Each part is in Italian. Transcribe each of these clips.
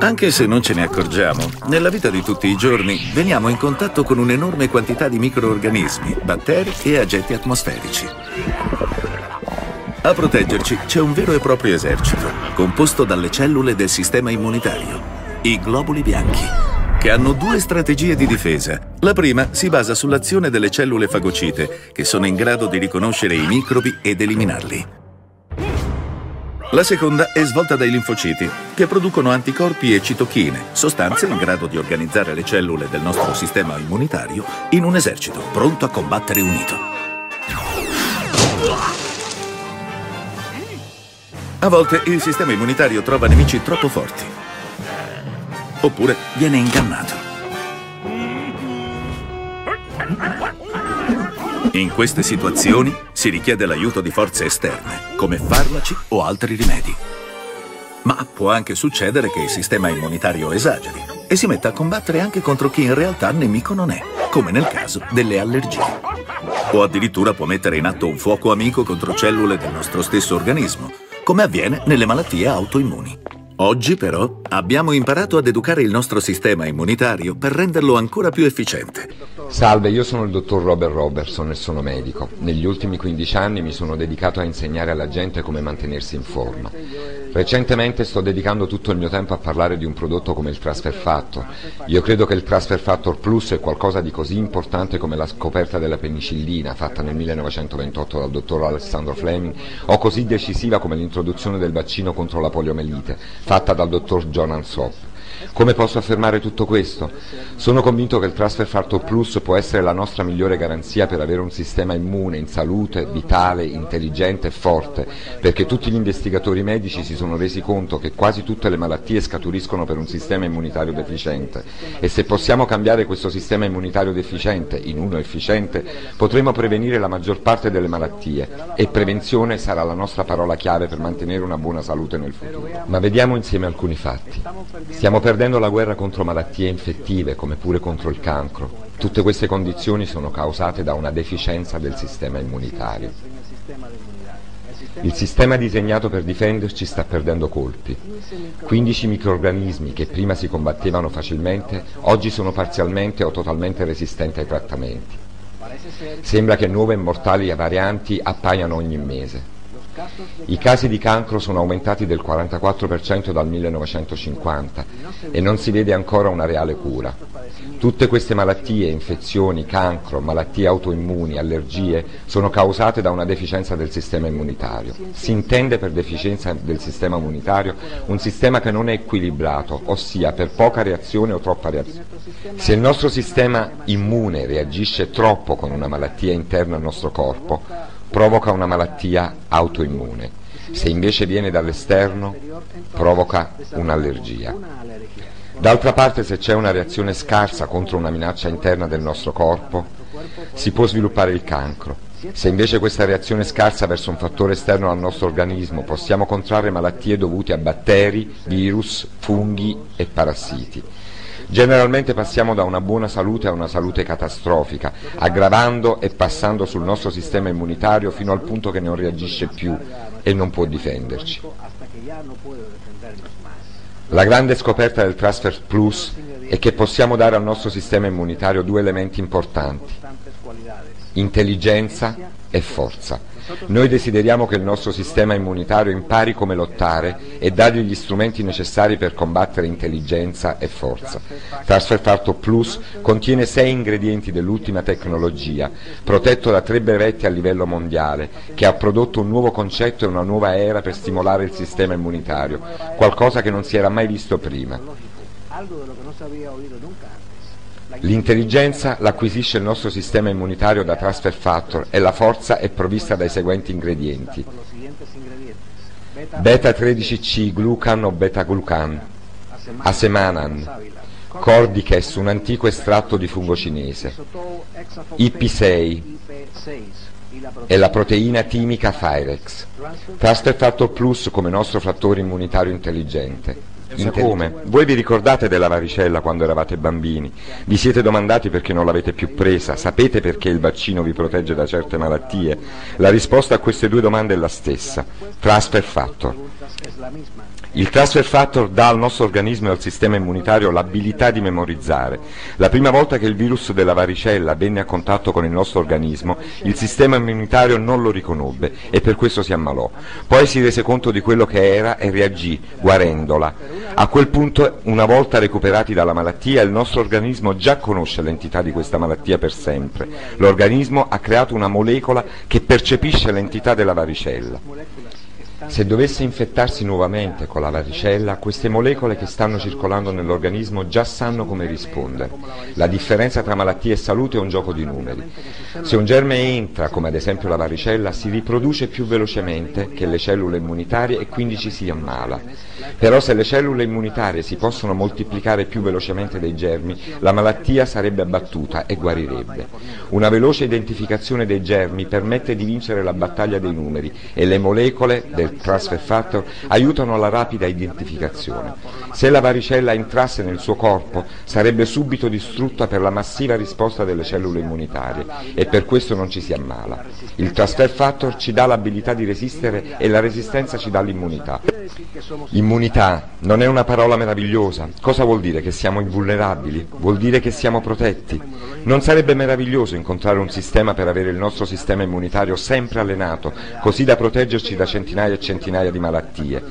Anche se non ce ne accorgiamo, nella vita di tutti i giorni veniamo in contatto con un'enorme quantità di microorganismi, batteri e agenti atmosferici. A proteggerci c'è un vero e proprio esercito, composto dalle cellule del sistema immunitario, i globuli bianchi, che hanno due strategie di difesa. La prima si basa sull'azione delle cellule fagocite, che sono in grado di riconoscere i microbi ed eliminarli. La seconda è svolta dai linfociti, che producono anticorpi e citochine, sostanze in grado di organizzare le cellule del nostro sistema immunitario in un esercito pronto a combattere unito. A volte il sistema immunitario trova nemici troppo forti, oppure viene ingannato. In queste situazioni si richiede l'aiuto di forze esterne, come farmaci o altri rimedi. Ma può anche succedere che il sistema immunitario esageri e si metta a combattere anche contro chi in realtà nemico non è, come nel caso delle allergie. O addirittura può mettere in atto un fuoco amico contro cellule del nostro stesso organismo, come avviene nelle malattie autoimmuni. Oggi però abbiamo imparato ad educare il nostro sistema immunitario per renderlo ancora più efficiente. Salve, io sono il dottor Robert Robertson e sono medico. Negli ultimi 15 anni mi sono dedicato a insegnare alla gente come mantenersi in forma. Recentemente sto dedicando tutto il mio tempo a parlare di un prodotto come il Transfer Factor. Io credo che il Transfer Factor Plus è qualcosa di così importante come la scoperta della penicillina fatta nel 1928 dal dottor Alessandro Fleming o così decisiva come l'introduzione del vaccino contro la poliomelite fatta dal dottor John Ansop. Come posso affermare tutto questo? Sono convinto che il Transfer Factor Plus può essere la nostra migliore garanzia per avere un sistema immune, in salute, vitale, intelligente e forte, perché tutti gli investigatori medici si sono resi conto che quasi tutte le malattie scaturiscono per un sistema immunitario deficiente e se possiamo cambiare questo sistema immunitario deficiente in uno efficiente potremo prevenire la maggior parte delle malattie e prevenzione sarà la nostra parola chiave per mantenere una buona salute nel futuro. Ma vediamo insieme alcuni fatti. Stiamo perdendo la guerra contro malattie infettive come pure contro il cancro. Tutte queste condizioni sono causate da una deficienza del sistema immunitario. Il sistema disegnato per difenderci sta perdendo colpi. 15 microrganismi che prima si combattevano facilmente, oggi sono parzialmente o totalmente resistenti ai trattamenti. Sembra che nuove e mortali varianti appaiano ogni mese. I casi di cancro sono aumentati del 44% dal 1950 e non si vede ancora una reale cura. Tutte queste malattie, infezioni, cancro, malattie autoimmuni, allergie, sono causate da una deficienza del sistema immunitario. Si intende per deficienza del sistema immunitario un sistema che non è equilibrato, ossia per poca reazione o troppa reazione. Se il nostro sistema immune reagisce troppo con una malattia interna al nostro corpo, provoca una malattia autoimmune, se invece viene dall'esterno provoca un'allergia. D'altra parte se c'è una reazione scarsa contro una minaccia interna del nostro corpo, si può sviluppare il cancro. Se invece questa reazione scarsa verso un fattore esterno al nostro organismo, possiamo contrarre malattie dovute a batteri, virus, funghi e parassiti. Generalmente passiamo da una buona salute a una salute catastrofica, aggravando e passando sul nostro sistema immunitario fino al punto che non reagisce più e non può difenderci. La grande scoperta del Transfer Plus è che possiamo dare al nostro sistema immunitario due elementi importanti, intelligenza e forza. Noi desideriamo che il nostro sistema immunitario impari come lottare e dargli gli strumenti necessari per combattere intelligenza e forza. Transfer Factor Plus contiene sei ingredienti dell'ultima tecnologia, protetto da tre brevetti a livello mondiale, che ha prodotto un nuovo concetto e una nuova era per stimolare il sistema immunitario, qualcosa che non si era mai visto prima. L'intelligenza l'acquisisce il nostro sistema immunitario da transfer factor e la forza è provvista dai seguenti ingredienti. Beta 13C glucan o beta glucan, asemanan, cordyceps, un antico estratto di fungo cinese, IP6 e la proteina timica Thyrex, Transfer Factor Plus come nostro fattore immunitario intelligente, Come? Voi vi ricordate della varicella quando eravate bambini? Vi siete domandati perché non l'avete più presa? Sapete perché il vaccino vi protegge da certe malattie? La risposta a queste due domande è la stessa. Transfer factor. Il transfer factor dà al nostro organismo e al sistema immunitario l'abilità di memorizzare. La prima volta che il virus della varicella venne a contatto con il nostro organismo, il sistema immunitario non lo riconobbe e per questo si ammalò. Poi si rese conto di quello che era e reagì, guarendola. A quel punto, una volta recuperati dalla malattia, il nostro organismo già conosce l'entità di questa malattia per sempre. L'organismo ha creato una molecola che percepisce l'entità della varicella. Se dovesse infettarsi nuovamente con la varicella, queste molecole che stanno circolando nell'organismo già sanno come rispondere. La differenza tra malattia e salute è un gioco di numeri. Se un germe entra, come ad esempio la varicella, si riproduce più velocemente che le cellule immunitarie e quindi ci si ammala. Però se le cellule immunitarie si possono moltiplicare più velocemente dei germi, la malattia sarebbe abbattuta e guarirebbe. Una veloce identificazione dei germi permette di vincere la battaglia dei numeri e le molecole del transfer factor aiutano alla rapida identificazione. Se la varicella entrasse nel suo corpo sarebbe subito distrutta per la massiva risposta delle cellule immunitarie e per questo non ci si ammala. Il transfer factor ci dà l'abilità di resistere e la resistenza ci dà l'immunità. Immunità non è una parola meravigliosa. Cosa vuol dire? Che siamo invulnerabili? Vuol dire che siamo protetti? Non sarebbe meraviglioso incontrare un sistema per avere il nostro sistema immunitario sempre allenato, così da proteggerci da centinaia centinaia di malattie?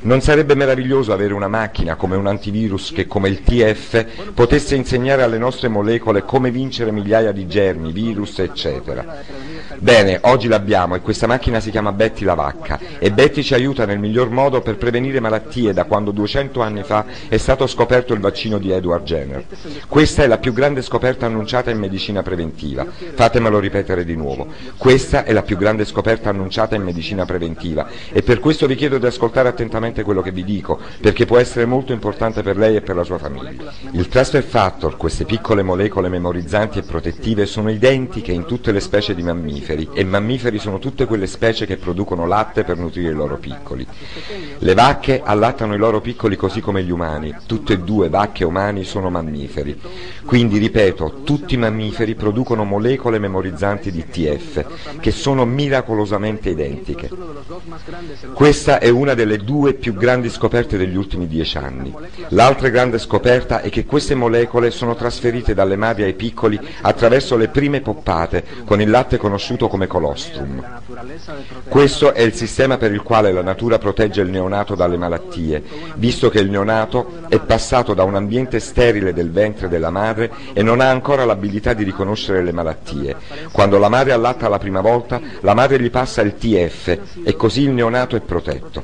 Non sarebbe meraviglioso avere una macchina come un antivirus che, come il TF, potesse insegnare alle nostre molecole come vincere migliaia di germi, virus, eccetera? Bene, oggi l'abbiamo e questa macchina si chiama Betty la vacca e Betty ci aiuta nel miglior modo per prevenire malattie da quando 200 anni fa è stato scoperto il vaccino di Edward Jenner. Questa è la più grande scoperta annunciata in medicina preventiva. Fatemelo ripetere di nuovo. Questa è la più grande scoperta annunciata in medicina preventiva e per questo vi chiedo di ascoltare attentamente quello che vi dico, perché può essere molto importante per lei e per la sua famiglia. Il transfer factor, queste piccole molecole memorizzanti e protettive, sono identiche in tutte le specie di mammiferi e mammiferi sono tutte quelle specie che producono latte per nutrire i loro piccoli. Le vacche allattano i loro piccoli così come gli umani, tutte e due, vacche umani, sono mammiferi. Quindi, ripeto, tutti i mammiferi producono molecole memorizzanti di TF, che sono miracolosamente identiche. Questa è una delle due più grandi scoperte degli ultimi dieci anni. L'altra grande scoperta è che queste molecole sono trasferite dalle madri ai piccoli attraverso le prime poppate, con il latte conosciuto come colostrum. Questo è il sistema per il quale la natura protegge il neonato dalle malattie, visto che il neonato è passato da un ambiente sterile del ventre della madre e non ha ancora l'abilità di riconoscere le malattie. Quando la madre allatta la prima volta, la madre gli passa il TF e così il neonato è protetto.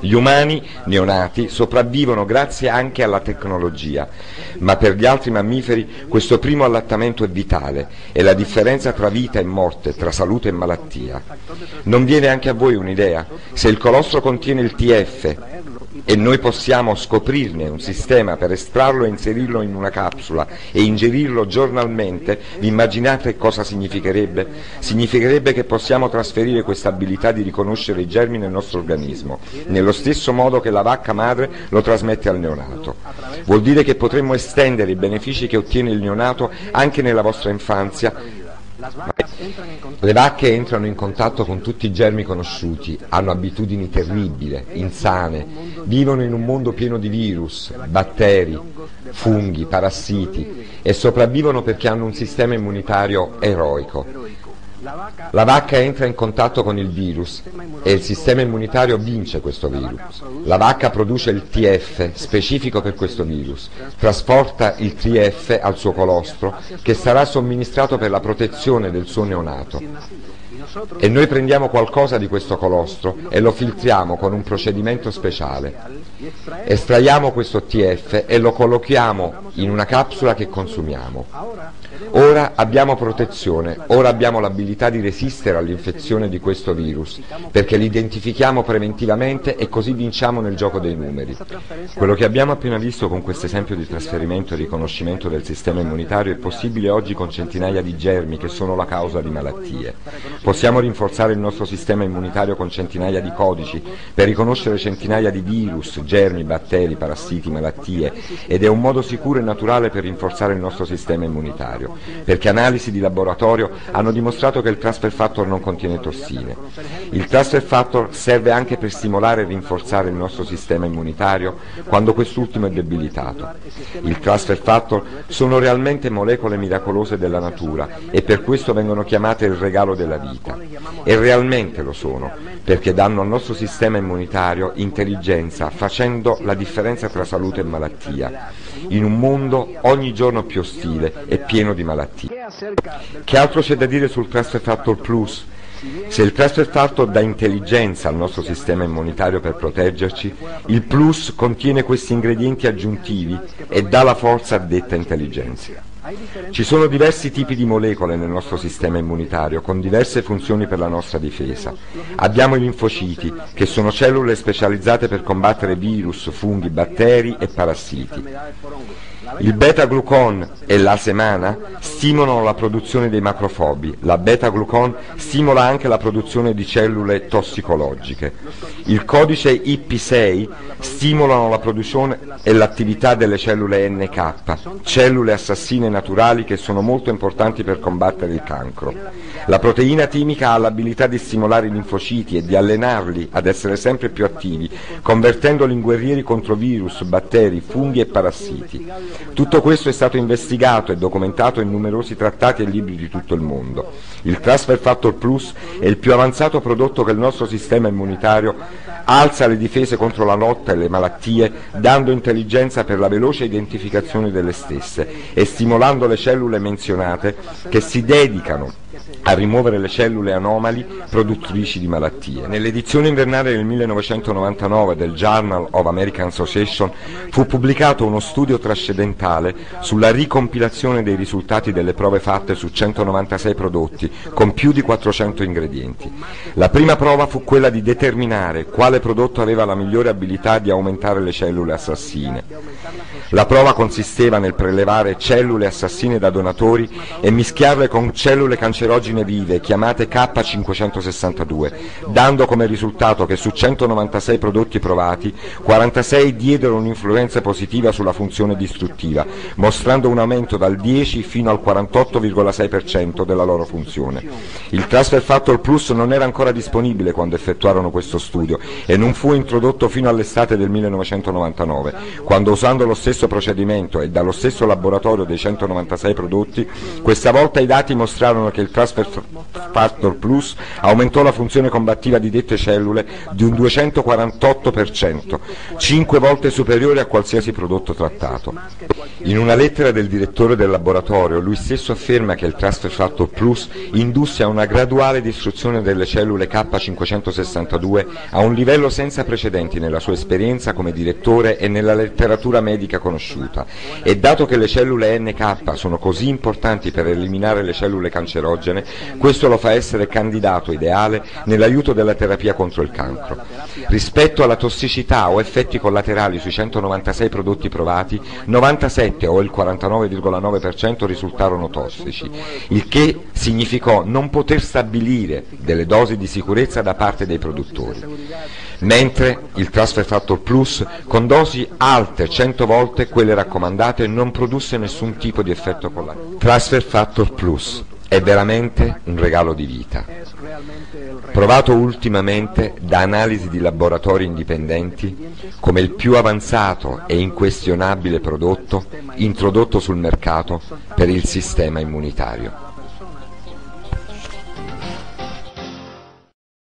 Gli umani neonati sopravvivono grazie anche alla tecnologia, ma per gli altri mammiferi questo primo allattamento è vitale, è la differenza tra vita e morte, tra salute e malattia. Non viene anche a voi un'idea? Se il colostro contiene il TF e noi possiamo scoprirne un sistema per estrarlo e inserirlo in una capsula e ingerirlo giornalmente, vi immaginate cosa significherebbe? Significherebbe che possiamo trasferire questa abilità di riconoscere i germi nel nostro organismo, nello stesso modo che la vacca madre lo trasmette al neonato. Vuol dire che potremmo estendere i benefici che ottiene il neonato anche nella vostra infanzia le vacche entrano in contatto con tutti i germi conosciuti, hanno abitudini terribili, insane, vivono in un mondo pieno di virus, batteri, funghi, parassiti e sopravvivono perché hanno un sistema immunitario eroico. La vacca entra in contatto con il virus e il sistema immunitario vince questo virus. La vacca produce il TF specifico per questo virus, trasporta il TF al suo colostro che sarà somministrato per la protezione del suo neonato. E noi prendiamo qualcosa di questo colostro e lo filtriamo con un procedimento speciale. Estraiamo questo TF e lo collochiamo in una capsula che consumiamo. Ora abbiamo protezione, ora abbiamo l'abilità di resistere all'infezione di questo virus, perché li identifichiamo preventivamente e così vinciamo nel gioco dei numeri. Quello che abbiamo appena visto con questo esempio di trasferimento e riconoscimento del sistema immunitario è possibile oggi con centinaia di germi che sono la causa di malattie. Possiamo rinforzare il nostro sistema immunitario con centinaia di codici per riconoscere centinaia di virus, germi, batteri, parassiti, malattie ed è un modo sicuro e naturale per rinforzare il nostro sistema immunitario, perché analisi di laboratorio hanno dimostrato che il transfer factor non contiene tossine. Il transfer factor serve anche per stimolare e rinforzare il nostro sistema immunitario quando quest'ultimo è debilitato. Il transfer factor sono realmente molecole miracolose della natura e per questo vengono chiamate il regalo della vita. E realmente lo sono, perché danno al nostro sistema immunitario intelligenza, facendo la differenza tra salute e malattia, in un mondo ogni giorno più ostile e pieno di malattie. Che altro c'è da dire sul Transfer Factor Plus? Se il transfer factor dà intelligenza al nostro sistema immunitario per proteggerci, il plus contiene questi ingredienti aggiuntivi e dà la forza a detta intelligenza. Ci sono diversi tipi di molecole nel nostro sistema immunitario con diverse funzioni per la nostra difesa. Abbiamo i linfociti, che sono cellule specializzate per combattere virus, funghi, batteri e parassiti. Il beta-glucon e la semana stimolano la produzione dei macrofobi. La beta-glucon stimola anche la produzione di cellule tossicologiche. Il codice IP6 stimolano la produzione e l'attività delle cellule NK, cellule assassine naturali che sono molto importanti per combattere il cancro. La proteina timica ha l'abilità di stimolare i linfociti e di allenarli ad essere sempre più attivi, convertendoli in guerrieri contro virus, batteri, funghi e parassiti. Tutto questo è stato investigato e documentato in numerosi trattati e libri di tutto il mondo. Il Transfer Factor Plus è il più avanzato prodotto che il nostro sistema immunitario alza le difese contro la lotta e le malattie, dando intelligenza per la veloce identificazione delle stesse e stimolando le cellule menzionate che si dedicano a rimuovere le cellule anomali produttrici di malattie. Nell'edizione invernale del 1999 del Journal of American Association fu pubblicato uno studio trascendentale sulla ricompilazione dei risultati delle prove fatte su 196 prodotti con più di 400 ingredienti. La prima prova fu quella di determinare quale prodotto aveva la migliore abilità di aumentare le cellule assassine. La prova consisteva nel prelevare cellule assassine da donatori e mischiarle con cellule cancerogene vive chiamate K562, dando come risultato che su 196 prodotti provati 46 diedero un'influenza positiva sulla funzione distruttiva, mostrando un aumento dal 10 fino al 48,6% della loro funzione. Il Transfer Factor Plus non era ancora disponibile quando effettuarono questo studio e non fu introdotto fino all'estate del 1999, quando usando lo stesso procedimento e dallo stesso laboratorio dei 196 prodotti, questa volta i dati mostrarono che il Transfer Factor Plus aumentò la funzione combattiva di dette cellule di un 248%, 5 volte superiore a qualsiasi prodotto trattato. In una lettera del direttore del laboratorio, lui stesso afferma che il Transfer Factor Plus indusse a una graduale distruzione delle cellule K562 a un livello senza precedenti nella sua esperienza come direttore e nella letteratura medica conosciuta e dato che le cellule NK sono così importanti per eliminare le cellule cancerogene, questo lo fa essere candidato ideale nell'aiuto della terapia contro il cancro. Rispetto alla tossicità o effetti collaterali sui 196 prodotti provati, 97 o il 49,9% risultarono tossici, il che significò non poter stabilire delle dosi di sicurezza da parte dei produttori mentre il Transfer Factor Plus con dosi alte 100 volte quelle raccomandate non produsse nessun tipo di effetto collaterale. Transfer Factor Plus è veramente un regalo di vita. Provato ultimamente da analisi di laboratori indipendenti come il più avanzato e inquestionabile prodotto introdotto sul mercato per il sistema immunitario.